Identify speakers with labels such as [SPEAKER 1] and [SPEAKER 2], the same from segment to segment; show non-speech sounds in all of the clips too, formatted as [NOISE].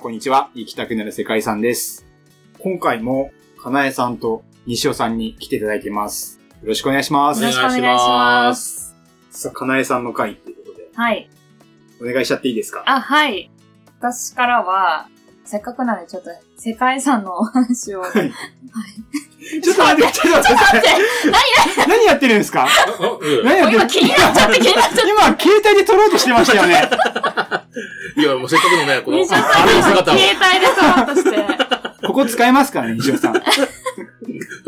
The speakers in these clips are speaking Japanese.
[SPEAKER 1] さんこんにちは。行きたくなる世界遺産です。今回も、かなえさんと西尾さんに来ていただいています。よろしくお願いします。
[SPEAKER 2] よろしくお願いします。
[SPEAKER 1] さあ、かなえさんの回ということで、
[SPEAKER 2] はい。
[SPEAKER 1] お願いしちゃっていいですか？
[SPEAKER 2] あ、はい。私からは、せっかくなのでちょっと世界遺産のお話を。はい。[LAUGHS]
[SPEAKER 1] ちょっと待って、ちょっと待って。何や？ってるんですか？何やってる
[SPEAKER 2] 今気になっちゃって気になっちゃっ
[SPEAKER 1] 今、携帯で撮ろうとしてましたよね。
[SPEAKER 3] いや、もうせっかくのね、こ
[SPEAKER 2] て。
[SPEAKER 3] の、
[SPEAKER 2] 西尾さん
[SPEAKER 3] 歩い
[SPEAKER 2] が
[SPEAKER 3] 姿を
[SPEAKER 2] 携帯で撮ろうとして。
[SPEAKER 1] ここ使えますからね、西尾さん。[LAUGHS]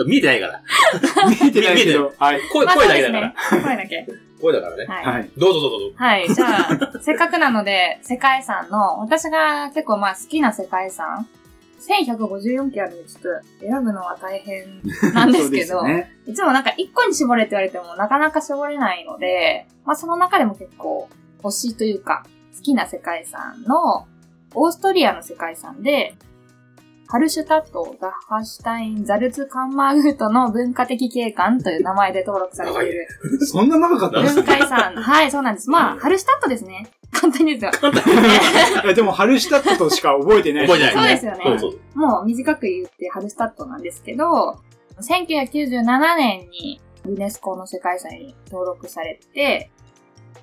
[SPEAKER 3] 見えてないから。
[SPEAKER 1] 見えてないけど。はい。
[SPEAKER 3] 声、
[SPEAKER 2] まあ
[SPEAKER 3] 声だけだから。
[SPEAKER 2] 声だけ。
[SPEAKER 3] 声だからね。
[SPEAKER 2] はい。
[SPEAKER 1] はい。
[SPEAKER 3] どうぞどうぞどうぞ。
[SPEAKER 2] はい。じゃあ、せっかくなので、世界遺産の、私が結構まあ好きな世界遺産、1154件あるんで、ちょっと選ぶのは大変なんですけど、
[SPEAKER 1] ね。
[SPEAKER 2] いつもなんか1個に絞れって言われてもなかなか絞れないので、まあその中でも結構推しというか好きな世界遺産のオーストリアの世界遺産で、ハルシュタット、ダッハシュタイン、ザルツカンマーグートの文化的景観という名前で登録されている [LAUGHS]
[SPEAKER 1] そんな長かったんです
[SPEAKER 2] 文化遺産。はい、そうなんです。まあ、ハルシュタットですね。簡単に言うと。[LAUGHS]
[SPEAKER 1] いやでも、ハルシュタットとしか覚えてない
[SPEAKER 3] 覚えてない
[SPEAKER 2] そうですよね。
[SPEAKER 3] そうそう。
[SPEAKER 2] もう短く言ってハルスタットなんですけど、1997年にユネスコの世界遺産に登録されて、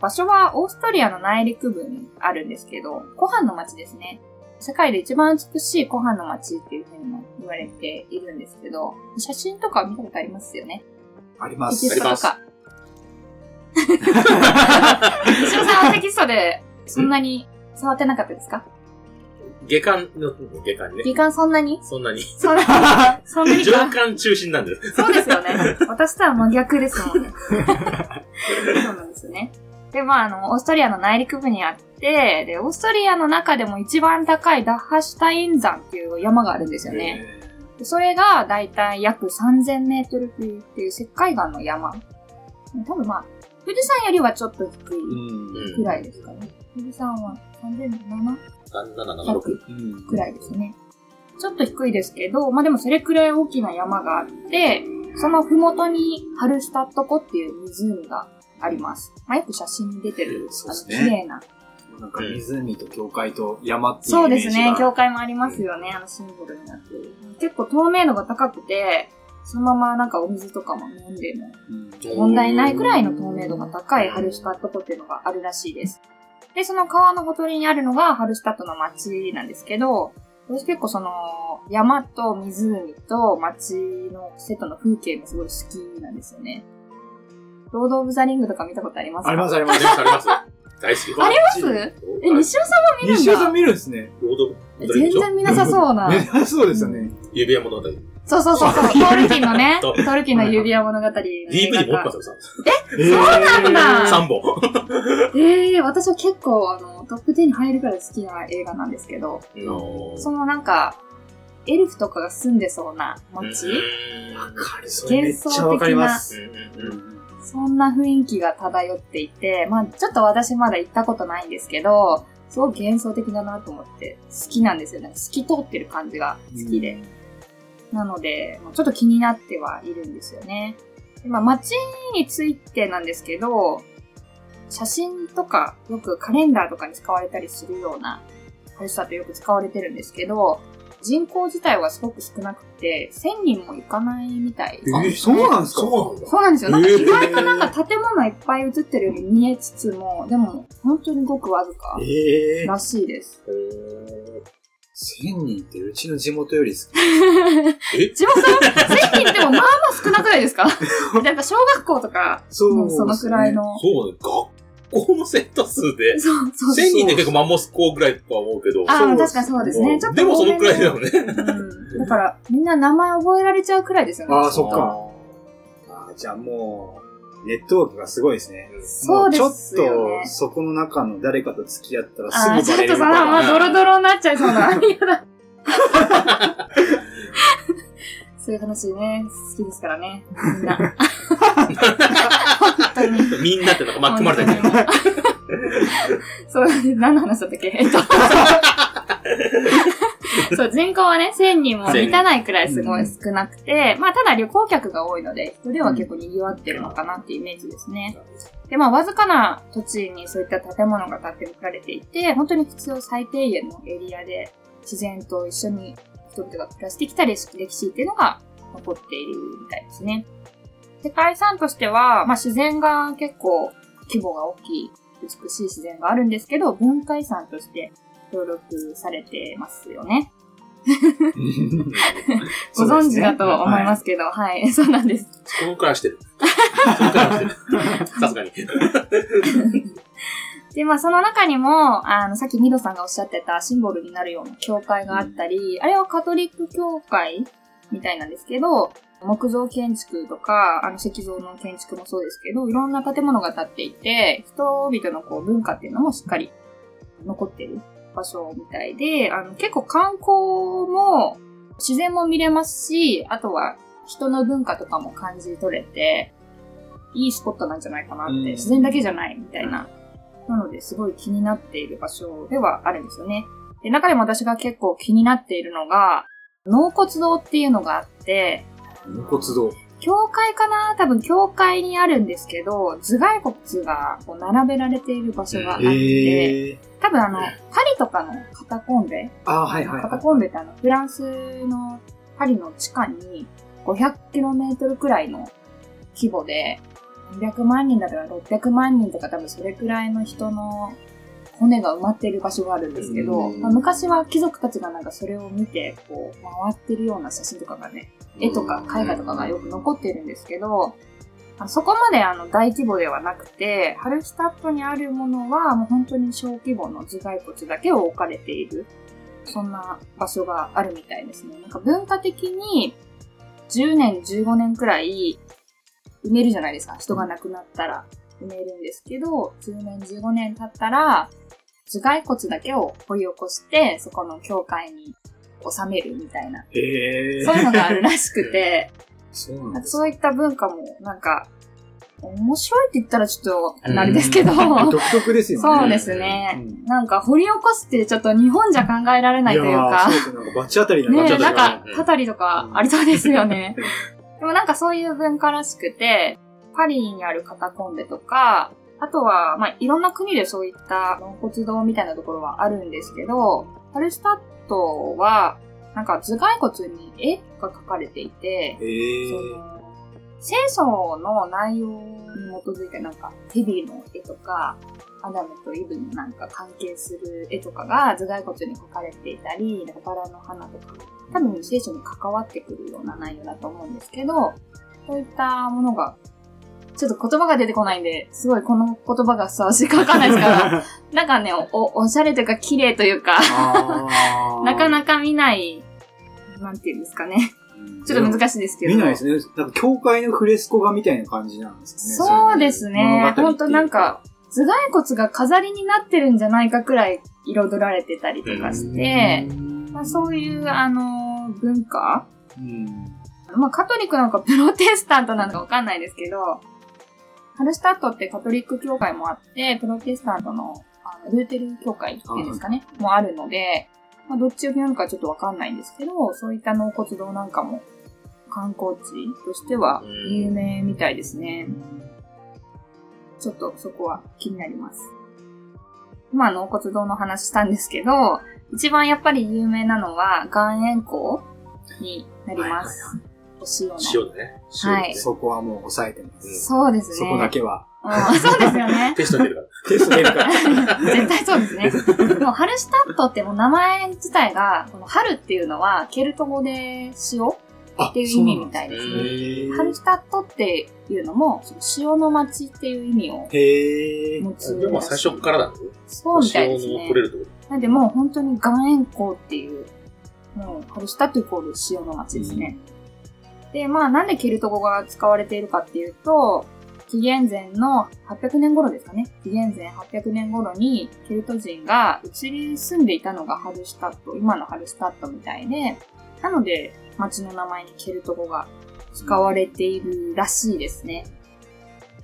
[SPEAKER 2] 場所はオーストリアの内陸部にあるんですけど、湖畔の街ですね。世界で一番美しい湖畔の街っていうふうにも言われているんですけど、写真とか見たことありますよね。
[SPEAKER 1] ありま
[SPEAKER 2] テキ
[SPEAKER 1] す。
[SPEAKER 2] ストとか。石尾さんはテキストでそんなに触ってなかったですか？
[SPEAKER 3] 下巻の、下巻ね。
[SPEAKER 2] 時間そんなに？
[SPEAKER 3] そんなに。
[SPEAKER 2] そんなに？そんなに
[SPEAKER 3] 上
[SPEAKER 2] か
[SPEAKER 3] 巻中心なんだよ。
[SPEAKER 2] そうですよね。私とは真逆ですもんね。[LAUGHS] そうなんですよね。で、まあ、あの、オーストリアの内陸部にあって、で、オーストリアの中でも一番高いダッハシュタイン山っていう山があるんですよね。でそれがだいたい約3000メートル級っていう石灰岩の山。多分まあ、富士山よりはちょっと低い
[SPEAKER 1] うん。
[SPEAKER 2] くらいですかね。富士山は3007
[SPEAKER 3] 3776。
[SPEAKER 1] うん
[SPEAKER 2] くらいですね。ちょっと低いですけど、まあでもそれくらい大きな山があって、そのふもとにハルスタット湖っていう湖があります。まあよく写真に出てる、あの、綺麗な。
[SPEAKER 1] なんか湖と境界と山っていう
[SPEAKER 2] そうですね、
[SPEAKER 1] 境
[SPEAKER 2] 教会もありますよね、あのシンボルになってる。結構透明度が高くて、そのままなんかお水とかも飲んでも問題ないくらいの透明度が高いハルシュタット湖っていうのがあるらしいです。で、その川のほとりにあるのがハルシュタットの町なんですけど、私結構その山と湖と町のセットの風景がすごい好きなんですよね。ロード・オブ・ザ・リングとか見たことありますか？
[SPEAKER 1] ありますあり
[SPEAKER 3] あ
[SPEAKER 1] ます。
[SPEAKER 3] あります。大好き。
[SPEAKER 2] あります？え、西尾さんも見るんだ
[SPEAKER 1] 西尾さん見るんですね。
[SPEAKER 3] ロード、
[SPEAKER 2] え全然見なさそうな。[LAUGHS]
[SPEAKER 1] ねそうですよね。
[SPEAKER 3] 指輪物語。
[SPEAKER 2] そうそうそうそう、[LAUGHS] トールキンのね、[LAUGHS] トルキンの指輪物語の映
[SPEAKER 3] DVD 持ってますよ、さ。
[SPEAKER 2] そうなんだ
[SPEAKER 3] 3本。
[SPEAKER 2] ええ私は結構あの、トップ10に入るくらい好きな映画なんですけど、そのなんか、エルフとかが住んでそうな街、
[SPEAKER 1] わかる。それめっちゃわかります。
[SPEAKER 2] そんな雰囲気が漂っていて、まあちょっと私まだ行ったことないんですけど、すごく幻想的だなと思って好きなんですよね。透き通ってる感じが好きで。なので、まあちょっと気になってはいるんですよね。でまあ街についてなんですけど、写真とかよくカレンダーとかに使われたりするようなハルスタってよく使われてるんですけど、人口自体はすごく少なくて、1000人もいかないみたい。
[SPEAKER 1] えー、そうなんですか？
[SPEAKER 3] そうなん
[SPEAKER 2] ですよ。なんか
[SPEAKER 3] えー。
[SPEAKER 2] 意外となんか建物いっぱい映ってるように見えつつも、でも本当にごくわずか
[SPEAKER 1] ええ
[SPEAKER 2] らしいです。
[SPEAKER 3] へー。
[SPEAKER 1] 1000人ってうちの地元より少 [LAUGHS]
[SPEAKER 3] え
[SPEAKER 2] 千葉さん、1000人ってもまあまあ少なくないですか？[LAUGHS] やっぱ小学校とか、
[SPEAKER 1] そう
[SPEAKER 2] もうそのくらいの。
[SPEAKER 3] そうね、学校の生徒数で、[LAUGHS]
[SPEAKER 2] そうそうそう。
[SPEAKER 3] 1000人で結構マンモス校ぐらいとは思うけど。
[SPEAKER 2] ああ、確かにそうですね。ちょっと
[SPEAKER 3] でもそのくらいだよ
[SPEAKER 2] ね。
[SPEAKER 3] ね。
[SPEAKER 2] うん。だから、みんな名前覚えられちゃうくらいですよね。
[SPEAKER 1] あーそっか
[SPEAKER 3] あ
[SPEAKER 1] あーじゃあもう、ネットワークがすごいですね。
[SPEAKER 2] そうですよ
[SPEAKER 1] もう
[SPEAKER 2] ね
[SPEAKER 1] ちょっと、そこの中の誰かと付き合ったら
[SPEAKER 2] ああ、ちょっとさ、
[SPEAKER 1] すぐバレるパターン
[SPEAKER 2] まあ、ドロドロになっちゃいそうな。嫌 [LAUGHS] だそういう話ね、好きですからね。みんな。本当に。
[SPEAKER 3] ーみんなってなんか巻き込まれたけど。
[SPEAKER 2] そう、何の話だったっけ？えっと。そう、人口はね、1000人も満たないくらいすごい少なくて、まあ、ただ旅行客が多いので、人では結構賑わってるのかなっていうイメージですね。で、まあ、わずかな土地にそういった建物が建てられていて、本当に必要最低限のエリアで自然と一緒に人々が暮らしてきた歴史っていうのが残っているみたいですね。世界遺産としては、まあ、自然が結構規模が大きい、美しい自然があるんですけど、文化遺産として登録されてますよね。[LAUGHS] ご存知だと思いますけど、はい、[LAUGHS] そうなんです。
[SPEAKER 3] そこからしてる。そこからしてる。[LAUGHS] さすがに。
[SPEAKER 2] で、まあその中にも、あの、さっきミドさんがおっしゃってたシンボルになるような教会があったり、あれはカトリック教会みたいなんですけど、木造建築とか、あの石像の建築もそうですけど、いろんな建物が建っていて、人々のこう文化っていうのもしっかり残ってる場所みたいで、あの結構観光も自然も見れますし、あとは人の文化とかも感じ取れて、いいスポットなんじゃないかなって、
[SPEAKER 1] うん
[SPEAKER 2] 自然だけじゃないみたいな。なので、すごい気になっている場所ではあるんですよね。で、中でも私が結構気になっているのが、納骨堂っていうのがあって、
[SPEAKER 1] 納骨堂。
[SPEAKER 2] 教会かな？多分教会にあるんですけど、頭蓋骨がこう並べられている場所があって、
[SPEAKER 1] ええ
[SPEAKER 2] 多分あの、パリとかのカタコンベ
[SPEAKER 1] あーはいはい
[SPEAKER 2] カタ
[SPEAKER 1] は
[SPEAKER 2] コンベってあの、フランスのパリの地下に 500km くらいの規模で、300万人だとか600万人とか多分それくらいの人の骨が埋まっている場所があるんですけど、
[SPEAKER 1] うん
[SPEAKER 2] まあ昔は貴族たちがなんかそれを見て、こう、回ってるような写真とかがね、絵とか絵画とかがよく残ってるんですけど、あそこまであの大規模ではなくて、ハルシュタットにあるものはもう本当に小規模の頭蓋骨だけを置かれている。そんな場所があるみたいですね。なんか文化的に10年、15年くらい埋めるじゃないですか。人が亡くなったら埋めるんですけど、10年、15年経ったら、頭蓋骨だけを掘り起こして、そこの教会に収めるみたいな。
[SPEAKER 1] い。ええ
[SPEAKER 2] そういうのがあるらしくて、
[SPEAKER 1] そうなん
[SPEAKER 2] そういった文化も、なんか、面白いって言ったらちょっと、あれですけど、
[SPEAKER 1] 独特ですよね。
[SPEAKER 2] そうですね。
[SPEAKER 1] うん
[SPEAKER 2] なんか掘り起こすってちょっと日本じゃ考えられないというか
[SPEAKER 1] そう、ですね。なんかバチ当たりだ
[SPEAKER 2] ねなんか
[SPEAKER 3] う、ん
[SPEAKER 2] たたりとかありそうですよね。でもなんかそういう文化らしくて、パリにあるカタコンベとか、あとは、まあ、いろんな国でそういった納骨堂みたいなところはあるんですけど、ハルシュタットは、なんか頭蓋骨に絵が描かれていて、そ
[SPEAKER 1] ええ
[SPEAKER 2] の、聖書の内容に基づいてなんか、ヘビの絵とか、アダムとイブになんか関係する絵とかが頭蓋骨に描かれていたり、なんかバラの花とか、多分聖書に関わってくるような内容だと思うんですけど、そういったものが、ちょっと言葉が出てこないんで、すごいこの言葉がふさわしいかわかんないですから、[LAUGHS] なんかね、お、おしゃれというか綺麗というか、なかなか見ない、なんていうんですかね。ちょっと難しいですけど。
[SPEAKER 1] 見ないですね。なんか、教会のフレスコ画みたいな感じなんですかね。
[SPEAKER 2] そうですね。
[SPEAKER 1] 物語
[SPEAKER 2] ほんとなんか、頭蓋骨が飾りになってるんじゃないかくらい彩られてたりとかして、まあ、そういう、あの、文化？
[SPEAKER 1] うん。
[SPEAKER 2] まあ、カトリックなのかプロテスタントなのかわかんないですけど、ハルシュタットってカトリック教会もあって、プロテスタントのあのルーテル教会っていうんですかね、もあるので、まあ、どっちを読むかちょっとわかんないんですけど、そういった納骨堂なんかも観光地としては有名みたいですね。ちょっとそこは気になります。今納骨堂の話したんですけど、一番やっぱり有名なのは岩塩港になります。お塩の。
[SPEAKER 3] 塩だね。
[SPEAKER 2] はい
[SPEAKER 1] そこはもう抑えてます。
[SPEAKER 2] そうですね。
[SPEAKER 1] そこだけは。
[SPEAKER 2] うんそうですよね。[LAUGHS]
[SPEAKER 3] テスト出るから。
[SPEAKER 1] テスト出るから。[LAUGHS]
[SPEAKER 2] 絶対そうですね。もうハルシュタットってもう名前自体が、この春っていうのはケルト語で塩
[SPEAKER 1] あ
[SPEAKER 2] っていう意味みたいですね。
[SPEAKER 1] へ
[SPEAKER 2] ハルシュタットっていうのも、その塩の町っていう意味を。持つ。
[SPEAKER 3] でも最初からなんですね。
[SPEAKER 2] そうみたいですね
[SPEAKER 3] 塩の取。れるってこ
[SPEAKER 2] なんでもう本当に岩塩港っていう、もうハルシュタットイコール塩の町ですね。で、まあなんでケルト語が使われているかっていうと、紀元前の800年頃ですかね。紀元前800年頃にケルト人が移り住んでいたのがハルシュタット、今のハルシュタットみたいで、なので町の名前にケルト語が使われているらしいですね。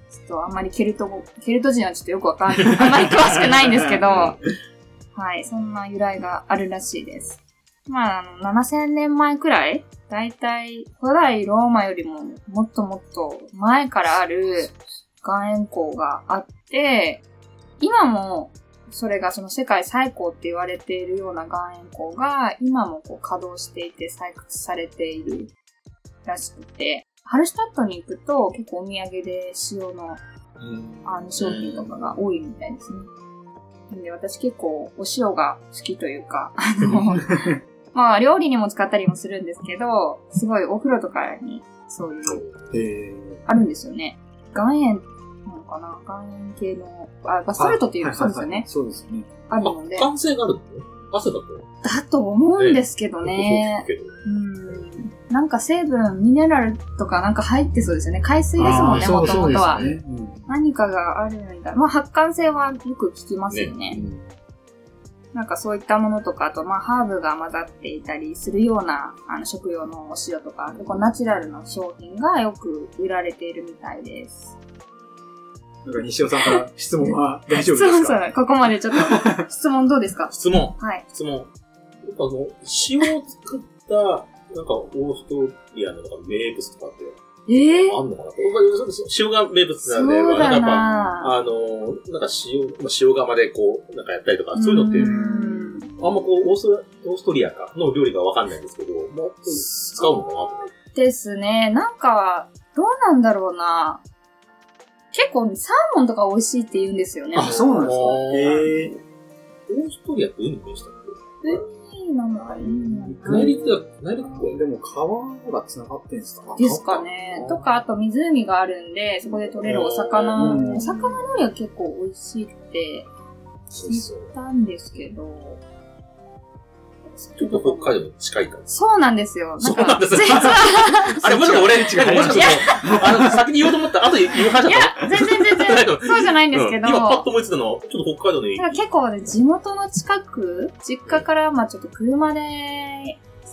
[SPEAKER 2] ちょっとあんまりケルト語、ケルト人はちょっとよくわかんない。[LAUGHS] あんまり詳しくないんですけど、はい、そんな由来があるらしいです。まあ、あの、7000年前くらいだいたい古代ローマよりももっともっと前からある岩塩港があって、今もそれがその世界最高って言われているような岩塩湖が今もこう稼働していて採掘されているらしくて、ハルシュタットに行くと結構お土産で塩の
[SPEAKER 3] うん
[SPEAKER 2] あの商品とかが多いみたいですね。なんで私結構お塩が好きというか、[LAUGHS] あの、まあ料理にも使ったりもするんですけど、すごいお風呂とかにそういう、
[SPEAKER 1] え
[SPEAKER 2] あるんですよね。岩塩なのかな岩塩系の、あ、バソルトっていう、そうですよね。
[SPEAKER 1] そうですよね。
[SPEAKER 2] あるので
[SPEAKER 3] あ、。完成があるの汗だと？
[SPEAKER 2] だと思うんですけどね。
[SPEAKER 3] そう
[SPEAKER 2] ん。なんか成分、ミネラルとかなんか入ってそうですよね。海水ですもんね、もともとは。何かがあるんだ。まあ発汗性はよく聞きますよね。なんかそういったものとか、あとまあハーブが混ざっていたりするようなあの食用のお塩とか、結構ナチュラルな商品がよく売られているみたいです。
[SPEAKER 1] なんか西尾さんから質問は大丈夫ですか？
[SPEAKER 2] そうそう、ここまでちょっと質問どうですか？[LAUGHS]
[SPEAKER 3] 質問、
[SPEAKER 2] はい。
[SPEAKER 3] 質問。やっぱあの、塩を作った、なんか、オーストリアのなんか名物とかって
[SPEAKER 2] ええ
[SPEAKER 3] あんのかな塩が名物なんで、
[SPEAKER 2] そうだ
[SPEAKER 3] まあなんかやっぱ、
[SPEAKER 2] な
[SPEAKER 3] あの、なんか塩、まあ、塩釜でこう、なんかやったりとか、そういうのって、
[SPEAKER 2] ん
[SPEAKER 3] あんまこう、オーストラオーストリアかの料理がわかんないんですけど、まあ、使うのかなと思って。
[SPEAKER 2] ですね。なんか、どうなんだろうな。結構サーモンとか美味しいって言うんですよね。
[SPEAKER 1] あ、そうなんですか？へえ。
[SPEAKER 3] オーストリアって海に面したっ
[SPEAKER 2] いいなのかいいな。の
[SPEAKER 3] け
[SPEAKER 2] か
[SPEAKER 3] 内陸だ、内陸って
[SPEAKER 1] でも川が繋がってんすか？
[SPEAKER 2] ですかね。とか、あと湖があるんで、そこで取れるお魚、
[SPEAKER 1] うん。
[SPEAKER 2] お魚料理は結構美味しいって知ったんですけど、
[SPEAKER 3] ちょっと北海道に近いか。ら。
[SPEAKER 2] そうなんですよ。
[SPEAKER 3] そうなんですよ。[LAUGHS] あれ、もしか俺、違う、もしかしたら、あの、先に言おうと思った、後で言う話
[SPEAKER 2] い
[SPEAKER 3] だった
[SPEAKER 2] や、全然全然、[LAUGHS] そうじゃないんですけど、
[SPEAKER 3] うん今パッと思いついたのは、ちょっと北海道に。
[SPEAKER 2] 結構ね、地元の近く、実家からまあちょっと車で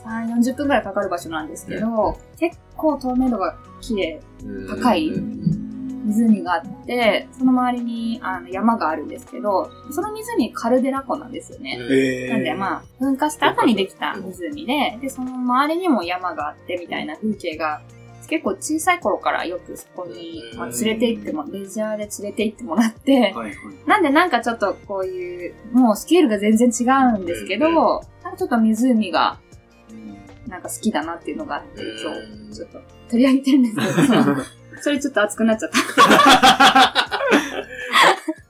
[SPEAKER 2] 3、40分くらいかかる場所なんですけど、結構透明度が綺麗、高い。
[SPEAKER 3] うん
[SPEAKER 2] 湖があって、その周りにあの山があるんですけど、その湖カルデラ湖なんですよね。
[SPEAKER 1] え
[SPEAKER 2] なんでまあ、噴火した後にできた湖で、で、その周りにも山があってみたいな風景が、結構小さい頃からよくそこに、まあ、連れて行っても、レジャーで連れて行ってもらって、
[SPEAKER 1] はいはい。
[SPEAKER 2] なんでなんかちょっとこういう、もうスケールが全然違うんですけど、
[SPEAKER 3] うん。
[SPEAKER 2] なんかちょっと湖がなんか好きだなっていうのがあって、今
[SPEAKER 3] うん。
[SPEAKER 2] 日ちょっと取り上げてるんですけど、[LAUGHS] それちょっと熱くなっちゃった。[LAUGHS]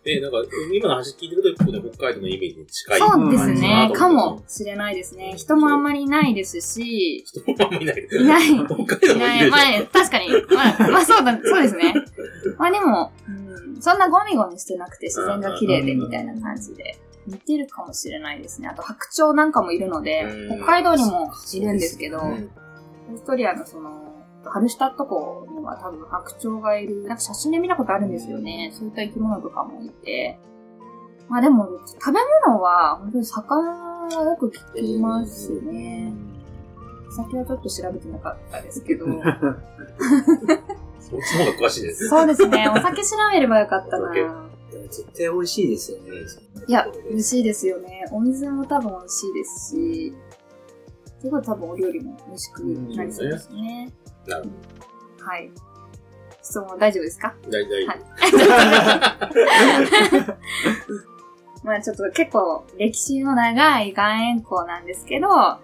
[SPEAKER 3] え、なんか、今の話聞いてると、結構ね、北海道のイメージに近い。
[SPEAKER 2] そうです
[SPEAKER 1] うん
[SPEAKER 2] ね。かもしれないですね。人もあんまりいないですし、
[SPEAKER 3] 人もあんまいない。
[SPEAKER 2] いない。
[SPEAKER 3] 北海道
[SPEAKER 2] いない。
[SPEAKER 3] もいるでしょ。
[SPEAKER 2] まあ、確かに。まあ、まあそうだ、そうですね。まあでも、うん、そんなゴミゴミしてなくて自然が綺麗でみたいな感じで。似てるかもしれないですね。あと白鳥なんかもいるので
[SPEAKER 3] う、ん
[SPEAKER 2] 北海道にもいるんですけど、オ
[SPEAKER 3] うん
[SPEAKER 2] ーストリアのその、ハルシュタット湖には多分白鳥がいる、なんか写真で見たことあるんですよね。そういった生き物とかもいて。まあでも、食べ物は本当に魚はよく聞きますね。先はちょっと調べてなかったですけど。[LAUGHS]
[SPEAKER 3] そっちの方が詳しいです。
[SPEAKER 2] そうですね。お酒調べればよかったな。
[SPEAKER 1] 絶対美味しいですよね。
[SPEAKER 2] いや、美味しいですよね。お水も多分美味しいですし、すごい多分お料理も美味しくなりそうですね。
[SPEAKER 3] なる
[SPEAKER 2] はい。質問大丈夫ですか？
[SPEAKER 3] 大体、
[SPEAKER 2] はい。[LAUGHS] まあちょっと結構歴史の長い岩塩湖なんですけど、中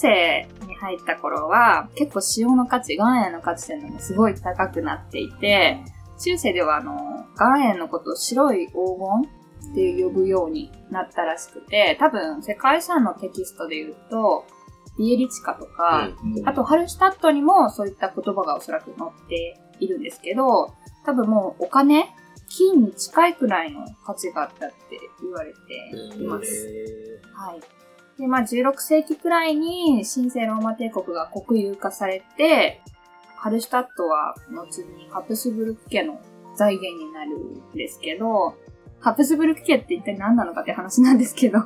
[SPEAKER 2] 世に入った頃は結構塩の価値、岩塩の価値っていうのもすごい高くなっていて、中世ではあの、岩塩のことを白い黄金って呼ぶようになったらしくて、多分世界遺産のテキストで言うと、ビエリチカとか、あと、ハルシュタットにもそういった言葉がおそらく載っているんですけど、多分もうお金、金に近いくらいの価値があったって言われています。はい。で、まあ16世紀くらいに神聖ローマ帝国が国有化されて、ハルシュタットは後にハプスブルク家の財源になるんですけど、ハプスブルク家って一体何なのかって話なんですけど、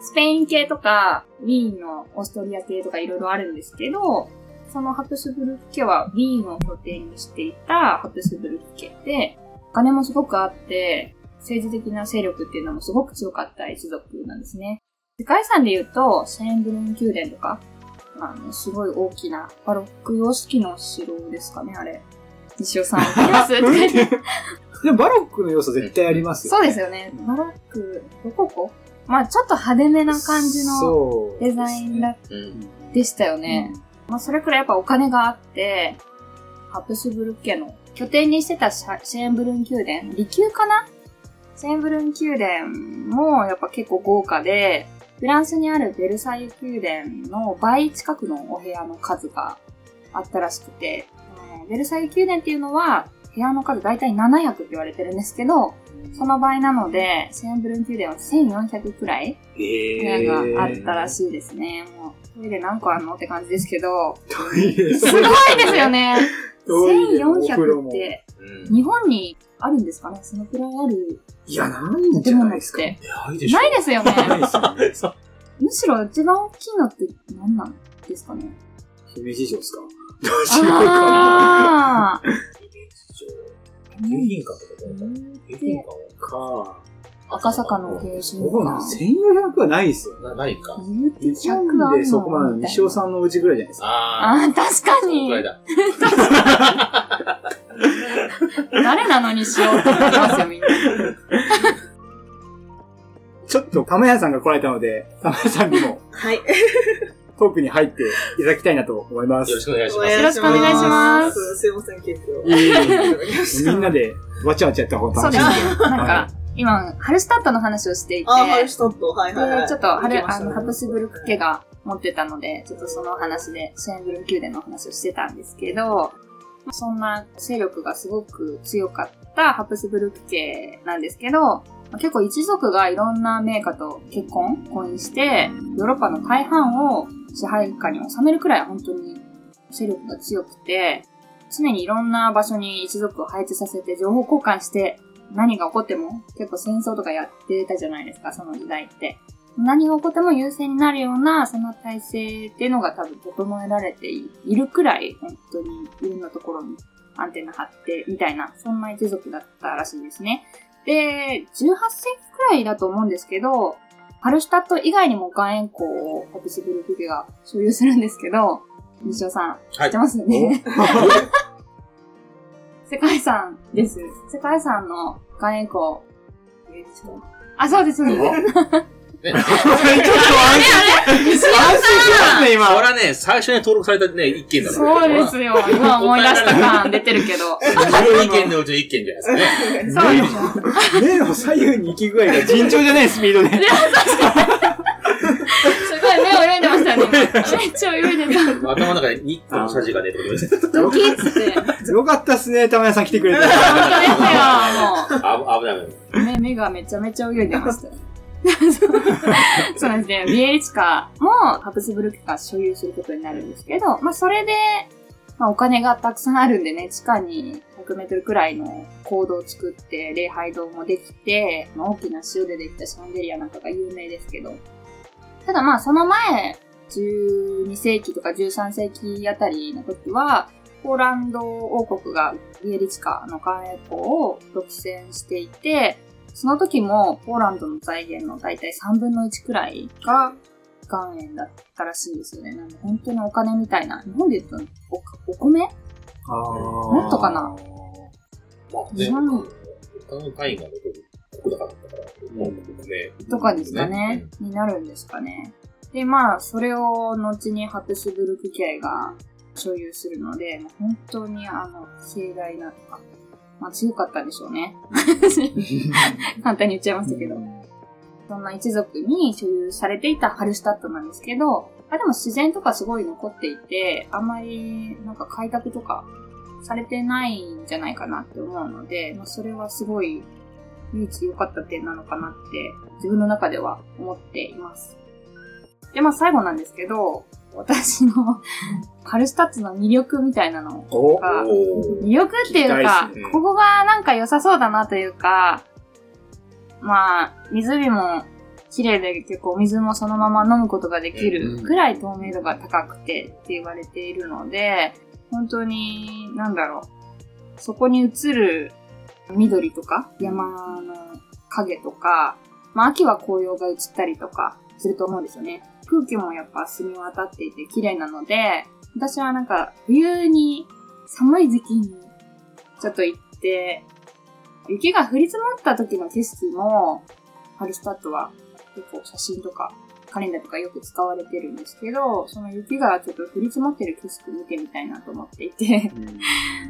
[SPEAKER 2] スペイン系とか、ウィーンのオーストリア系とかいろいろあるんですけど、そのハプスブルク家はウィーンを拠点にしていたハプスブルク家で、お金もすごくあって、政治的な勢力っていうのもすごく強かった一族なんですね。世界遺産で言うと、シェーンブルン宮殿とか、あの、すごい大きなバロック様式の城ですかね、あれ。西尾さん、わかります？[LAUGHS]
[SPEAKER 1] でもバロックの要素絶対ありますよ
[SPEAKER 2] そうですよね。バロック、どここ？まあちょっと派手めな感じのデザインだ
[SPEAKER 3] うん。
[SPEAKER 2] でしたよね。まあそれくらいやっぱお金があって、ハプスブルク家の拠点にしてたシェーンブルン宮殿、離宮かな？シェーンブルン宮殿もやっぱ結構豪華で、フランスにあるベルサイユ宮殿の倍近くのお部屋の数があったらしくて、うんベルサイユ宮殿っていうのは部屋の数大体700って言われてるんですけど、その倍なので、シェーンブルン宮殿は1400くらい部
[SPEAKER 1] え
[SPEAKER 2] 屋があったらしいですね。もうトイレ何個あんのって感じですけど、
[SPEAKER 1] い。
[SPEAKER 2] すごいですよね。[LAUGHS]
[SPEAKER 1] トイレもお風呂
[SPEAKER 2] 1400
[SPEAKER 1] も
[SPEAKER 2] って、
[SPEAKER 3] うん。
[SPEAKER 2] 日本にあるんですかね？そのくらいある
[SPEAKER 1] いや、ないんじゃないですか。
[SPEAKER 2] て。
[SPEAKER 3] ないでしょ。
[SPEAKER 2] ないですよね。
[SPEAKER 1] ないですよね。[LAUGHS]
[SPEAKER 2] むしろ一番大きいのって何なんですかね？
[SPEAKER 1] 姫路城ですか？どうしようかな。[LAUGHS]
[SPEAKER 3] 迎賓館とかどうだ迎賓館
[SPEAKER 1] か。
[SPEAKER 2] 赤坂の迎賓
[SPEAKER 1] そうなん
[SPEAKER 2] 館。
[SPEAKER 1] 1400はないですよ。
[SPEAKER 3] はな、ないか。
[SPEAKER 1] 日
[SPEAKER 2] 100あ
[SPEAKER 1] 本で
[SPEAKER 2] る
[SPEAKER 1] そこまで西尾さんのうちぐらいじゃないですか。
[SPEAKER 3] あ
[SPEAKER 2] ああ、確かに
[SPEAKER 3] くらい。だ。
[SPEAKER 2] 誰なのにしようって言ってますよ、みんな。
[SPEAKER 1] ちょっと玉屋さんが来られたので、玉屋さんにも
[SPEAKER 4] はい。[LAUGHS]
[SPEAKER 1] トークに入っていただきたいなと思います。
[SPEAKER 3] よろ。しくお願いしま
[SPEAKER 4] お
[SPEAKER 3] す。
[SPEAKER 2] よろしくお願いします。
[SPEAKER 4] すいません、結構。
[SPEAKER 1] いえいえ。みんなでわちゃわちゃやった方が
[SPEAKER 2] そうです
[SPEAKER 1] 楽しいんで。。
[SPEAKER 2] ねなんか、今、ハルシュタットの話をしていて、
[SPEAKER 4] あ、ハルシュタット。はいはいはい。
[SPEAKER 2] でちょっと、ハル、あの、ハプスブルク家が持ってたので、ちょっとその話で、シェーンブルン宮殿の話をしてたんですけど、そんな勢力がすごく強かったハプスブルク家なんですけど、結構一族がいろんな名家と結婚、婚姻して、ヨーロッパの大半を支配下に収めるくらい本当に勢力が強くて、常にいろんな場所に一族を配置させて情報交換して何が起こっても結構戦争とかやってたじゃないですか、その時代って。何が起こっても優勢になるような、その体制っていうのが多分整えられているくらい、本当にいろんなところにアンテナ張って、みたいな、そんな一族だったらしいんですね。で、18世紀くらいだと思うんですけど、ハルシュタット以外にも岩塩湖をハプスブルク家が所有するんですけど、西尾さん、知
[SPEAKER 3] はい
[SPEAKER 2] って。ますよね？[LAUGHS] 世界遺産です。世界遺産の岩塩湖。あ、そうです、そうです。
[SPEAKER 3] ね、[LAUGHS]
[SPEAKER 1] ちょっと安心しますね、今。
[SPEAKER 3] これはね、最初に登録されたね、一件だから。
[SPEAKER 2] そうですよ。今思い出した感出てるけど。
[SPEAKER 3] 12件のうちの1件じゃないですかね。
[SPEAKER 2] そうですよ。
[SPEAKER 1] 目の左右に行き具合が尋常じゃないスピードで。[LAUGHS]
[SPEAKER 2] すごい目泳いでましたよね。今めっちゃ泳いでた。
[SPEAKER 3] 頭の中で日光の謝辞が出てくる。
[SPEAKER 2] ドキッつって。本当
[SPEAKER 1] よかったっすね、玉屋さん来てくれて。
[SPEAKER 2] ですよ、も
[SPEAKER 3] あ危ない危ない。
[SPEAKER 2] う。目、目がめちゃめちゃ泳いでましたよ。[LAUGHS] そうなんですね。ビエリチカもハプスブルクが所有することになるんですけど、まあそれで、まあお金がたくさんあるんでね、地下に100メートルくらいの坑道を作って、礼拝堂もできて、まあ大きな塩でできたシャンデリアなんかが有名ですけど、ただまあその前、12世紀とか13世紀あたりの時は、ポーランド王国がビエリチカの関営港を独占していて、その時もポーランドの財源の大体3分の1くらいが岩塩だったらしいんですよね。なんで本当にお金みたいな。日本で言うとおお米？もっとかな？
[SPEAKER 3] まあね、
[SPEAKER 2] 日本
[SPEAKER 3] 他の単位が残る国高だったから、もうね。
[SPEAKER 2] とかですかね。になるんですかね。で、まあ、それを後にハプスブルク家が所有するので、本当にあの、盛大なとか、まあ強かったでしょうね。[LAUGHS] 簡単に言っちゃいましたけど。そんな一族に所有されていたハルシュタットなんですけど、あでも自然とかすごい残っていて、あんまりなんか開拓とかされてないんじゃないかなって思うので、まあ、それはすごい唯一良かった点なのかなって自分の中では思っています。で、まあ最後なんですけど、私のハルシュタッツの魅力みたいなの
[SPEAKER 1] お
[SPEAKER 2] が、
[SPEAKER 3] お
[SPEAKER 2] 魅力っていうか
[SPEAKER 1] ね、
[SPEAKER 2] ここがなんか良さそうだなというか、まあ、湖も綺麗で結構水もそのまま飲むことができるくらい透明度が高くてって言われているので、本当に、なんだろう、そこに映る緑とか山の影とか、まあ秋は紅葉が映ったりとかすると思うんですよね。空気もやっぱ澄み渡っていて綺麗なので、私はなんか冬に寒い時期にちょっと行って、雪が降り積もった時の景色も、ハルスタットは結構写真とかカレンダーとかよく使われてるんですけど、その雪がちょっと降り積もってる景色見てみたいなと思っていて、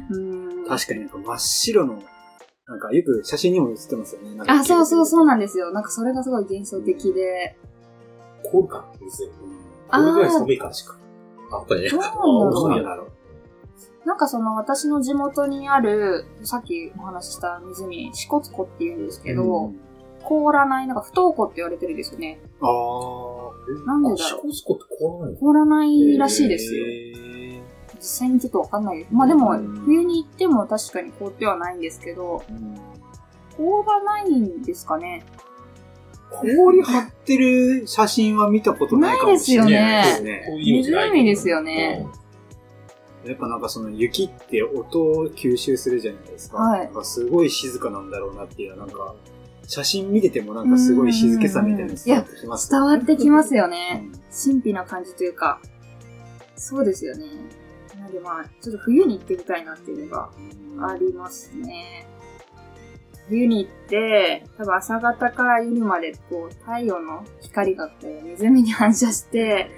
[SPEAKER 2] うーん。
[SPEAKER 1] 確かになんか真っ白の、なんかよく写真にも写ってますよね。
[SPEAKER 2] あ、そうそうそうなんですよ。なんかそれがすごい幻想的で。
[SPEAKER 3] 凍るか水。こ
[SPEAKER 2] あー
[SPEAKER 3] れぐらい寒い感じか。あ、これね。
[SPEAKER 2] どう
[SPEAKER 3] あ
[SPEAKER 1] どう
[SPEAKER 2] なんだろう
[SPEAKER 1] なん
[SPEAKER 2] かその私の地元にある、さっきお話しした湖、支笏湖っていうんですけど、
[SPEAKER 1] うん
[SPEAKER 2] 凍らない、なんか不凍湖って言われてるんですよね。
[SPEAKER 1] あー
[SPEAKER 2] なんでだろう。
[SPEAKER 3] コスコって凍らないの？
[SPEAKER 2] 凍らないらしいですよ。実際にちょっとわかんないです。まあでも
[SPEAKER 1] うん、
[SPEAKER 2] 冬に行っても確かに凍ってはないんですけど、
[SPEAKER 1] うん
[SPEAKER 2] 凍らないんですかね。
[SPEAKER 1] 氷張ってる写真は見たことないかもしれないです
[SPEAKER 3] こ
[SPEAKER 1] ね。
[SPEAKER 2] 湖ですよね。
[SPEAKER 1] やっぱなんかその雪って音を吸収するじゃないですか。
[SPEAKER 2] はい
[SPEAKER 1] なんかすごい静かなんだろうなっていうのはなんか、写真見ててもなんかすごい静けさみたいなの伝わってきます
[SPEAKER 2] 伝わってきますよ
[SPEAKER 1] う
[SPEAKER 2] ね。
[SPEAKER 1] ん
[SPEAKER 2] 神秘な感じというか。そうですよね。なのでまあ、ちょっと冬に行ってみたいなっていうのがありますね。冬に行って、多分朝方から夜までこう太陽の光がこう湖に反射して、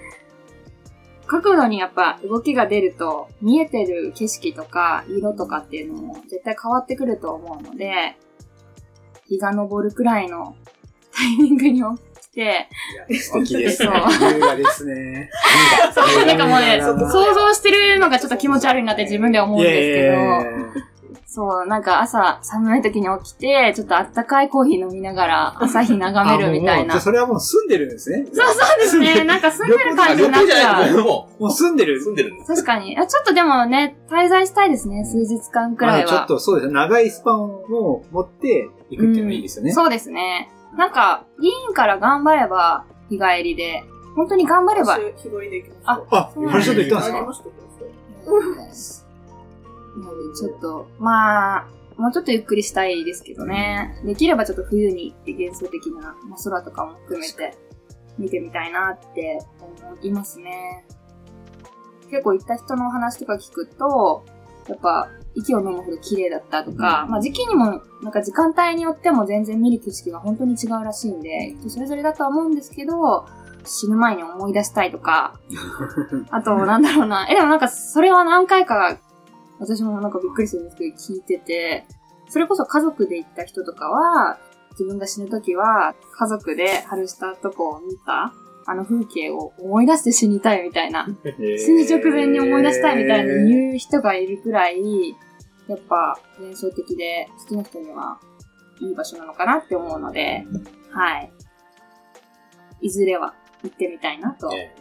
[SPEAKER 2] 角度にやっぱ動きが出ると見えてる景色とか色とかっていうのも絶対変わってくると思うので、日が昇るくらいのタイミングに起きて、
[SPEAKER 1] いや素敵ですね。
[SPEAKER 2] そう
[SPEAKER 1] 優雅ですね。[LAUGHS]
[SPEAKER 2] なんかもうね、想像してるのがちょっと気持ち悪いなって自分では思うんですけど、そう、なんか朝寒い時に起きて、ちょっとあったかいコーヒー飲みながら朝日眺めるみたいな。
[SPEAKER 1] あもうもうそれはもう住んでるんですね。[LAUGHS]
[SPEAKER 2] そうそうですね。[LAUGHS] なんか住んでる感じになっち
[SPEAKER 3] 旅行じゃない
[SPEAKER 2] ゃう。
[SPEAKER 3] も
[SPEAKER 1] もう住んでる
[SPEAKER 3] う、住んでるんです。
[SPEAKER 2] 確かに。あちょっとでもね、滞在したいですね。数日間くらいは。
[SPEAKER 1] まあちょっとそうですね。長いスパンを持って行くっていうのもいいですよね。
[SPEAKER 2] そうですね。なんか、いいから頑張れば日帰りで、本当に頑張れば。
[SPEAKER 4] 私、日帰りで行きました。
[SPEAKER 2] あ
[SPEAKER 1] あ、あれちょっと行ったんですか
[SPEAKER 2] のでちょっと、まあ、もうちょっとゆっくりしたいですけどね。できればちょっと冬に行って幻想的な、まあ、空とかも含めて見てみたいなって思いますね。結構行った人の話とか聞くと、やっぱ息を飲むほど綺麗だったとか、
[SPEAKER 1] うん
[SPEAKER 2] まあ時期にも、なんか時間帯によっても全然見る景色が本当に違うらしいんで、人それぞれだとは思うんですけど、死ぬ前に思い出したいとか、[LAUGHS] あと、なんだろうな。え、でもなんか、それは何回か、私もなんかびっくりするんですけど、聞いてて、それこそ家族で行った人とかは、自分が死ぬ時は、家族で春したとこを見た、あの風景を思い出して死にたいみたいな、死ぬ直前に思い出したいみたいな言う人がいるくらい、やっぱ幻想的で好きな人にはいい場所なのかなって思うので、はい。いずれは行ってみたいなと
[SPEAKER 3] ね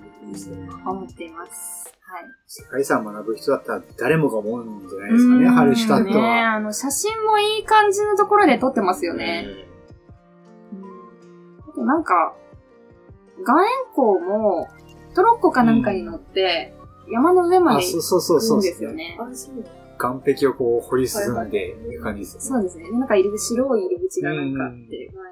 [SPEAKER 2] 思っています。はい。
[SPEAKER 1] 世界遺産学ぶ人だったら誰もが思うんじゃないですかね、ハルシュタット
[SPEAKER 2] ね
[SPEAKER 1] は。
[SPEAKER 2] あの、写真もいい感じのところで撮ってますよね。うん。あとなんか、岩塩湖も、トロッコかなんかに乗って、山の上ま
[SPEAKER 1] あ、
[SPEAKER 2] で
[SPEAKER 1] そうそうそう。
[SPEAKER 2] 行くん
[SPEAKER 1] そう。
[SPEAKER 2] ですよね。
[SPEAKER 4] あれ、そうなんだ
[SPEAKER 1] 岸壁をこう掘り進んでいく感じですよね。
[SPEAKER 2] そうですね。なんか入り口、白い入り口がなんかあって、岩。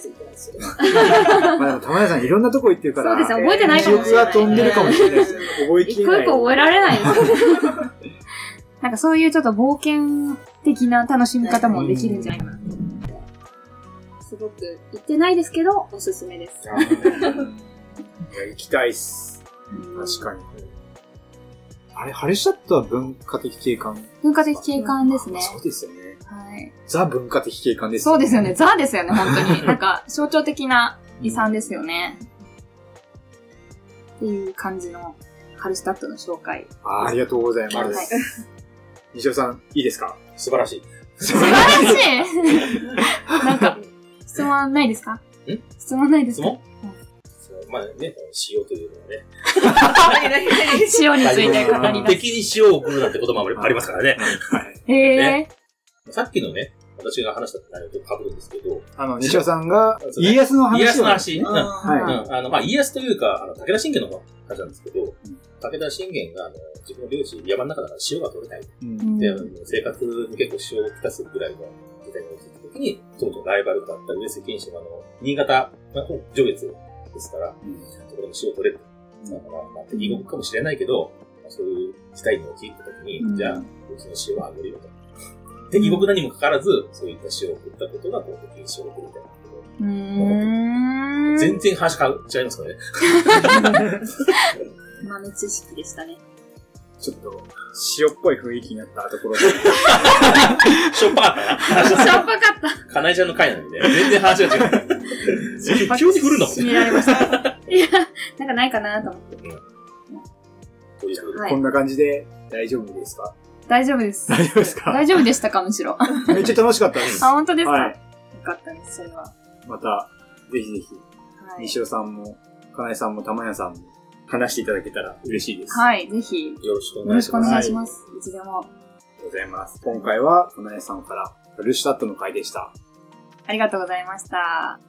[SPEAKER 4] 全然行ってないですよ。[LAUGHS]
[SPEAKER 1] まあでも、玉屋さんいろんなとこ行ってるから、
[SPEAKER 2] そうですね覚えてないかもしれない
[SPEAKER 1] 記憶が飛んでるかもしれないですね。覚えき
[SPEAKER 2] 一個
[SPEAKER 1] れない。
[SPEAKER 2] 一個覚えられない。[LAUGHS] なんかそういうちょっと冒険的な楽しみ方もできるんじゃないかな。すごく行ってないですけど、おすすめです。
[SPEAKER 1] 行きたいっす。確かに。あれ、ハルシュタットは文化的景観
[SPEAKER 2] 文化的景観ですね。
[SPEAKER 1] そうですよね。
[SPEAKER 2] はい。
[SPEAKER 1] ザ文化的景観です
[SPEAKER 2] そうですよね。ザですよね、[LAUGHS] 本当に。なんか、象徴的な遺産ですよね。っていう感じの、ハルスタットの紹介。
[SPEAKER 1] あーありがとうございま
[SPEAKER 2] はい
[SPEAKER 1] す。[LAUGHS] 西尾さん、いいですか？
[SPEAKER 3] 素晴らしい。
[SPEAKER 2] 素晴らしい [LAUGHS] なんか、質問ないですか？質問ないですか？
[SPEAKER 3] まあね、塩というのはね。
[SPEAKER 2] 塩について語り出す。
[SPEAKER 3] 敵に塩を送るなんてこともありますからね。
[SPEAKER 1] はい。
[SPEAKER 2] へえ
[SPEAKER 3] ねさっきのね、私が話した内容と被るんですけど、
[SPEAKER 1] あの、西尾さんが家康の話を。
[SPEAKER 3] 家康の話、うん。
[SPEAKER 4] あ
[SPEAKER 1] はい。
[SPEAKER 3] うん。あの、まあ、家康というか、あの、武田信玄の話なんですけど、武田信玄が、あの、自分の領地、山の中だから塩が取れない。
[SPEAKER 1] うん。
[SPEAKER 3] で、あの生活に結構塩をきたすぐらいの時代に陥った時に、当時のライバルだった上杉謙信は、あの、新潟の上越ですから、そこでも塩を取れる。だから、まあ、敵国かもしれないけど、まあそういう事態に陥った時に、
[SPEAKER 2] うん
[SPEAKER 3] じゃあ、うちの塩はあげるよと。敵国なにもかかわらず、そういった塩を送ったことが、こう、敵に塩を送るみたいなこと
[SPEAKER 2] うーん。
[SPEAKER 3] 全然話変わ違いますからね。[LAUGHS]
[SPEAKER 2] 豆知識でしたね。
[SPEAKER 1] ちょっと、塩っぽい雰囲気になったところで、[LAUGHS]
[SPEAKER 3] しょっぱかったな。
[SPEAKER 2] しょっぱかった。
[SPEAKER 3] かなえちゃんの回なのにね、全然話が違う。[LAUGHS] 急に振るの？
[SPEAKER 2] 締められました。いや、なんかないかなと思って。
[SPEAKER 1] こんな感じで大丈夫ですか？
[SPEAKER 2] 大丈夫です。
[SPEAKER 1] 大丈夫ですか？
[SPEAKER 2] 大丈夫でしたか、むしろ。あ、
[SPEAKER 1] めっちゃ楽しかったです。
[SPEAKER 2] 本当ですか、
[SPEAKER 1] はい。
[SPEAKER 2] よかったです、それは。
[SPEAKER 1] また、ぜひぜひ、
[SPEAKER 2] はい。
[SPEAKER 1] 西尾さんも、かなえさんも、たまやさんも、話していただけたら嬉しいです。
[SPEAKER 2] はい、ぜひ、よ
[SPEAKER 3] よろしくお
[SPEAKER 2] ろしくお
[SPEAKER 3] 願いします。
[SPEAKER 2] 願いします。いつでも。
[SPEAKER 1] ありがとうございます。今回は、かなえさんから、ルシュタットの回でした。
[SPEAKER 2] ありがとうございました。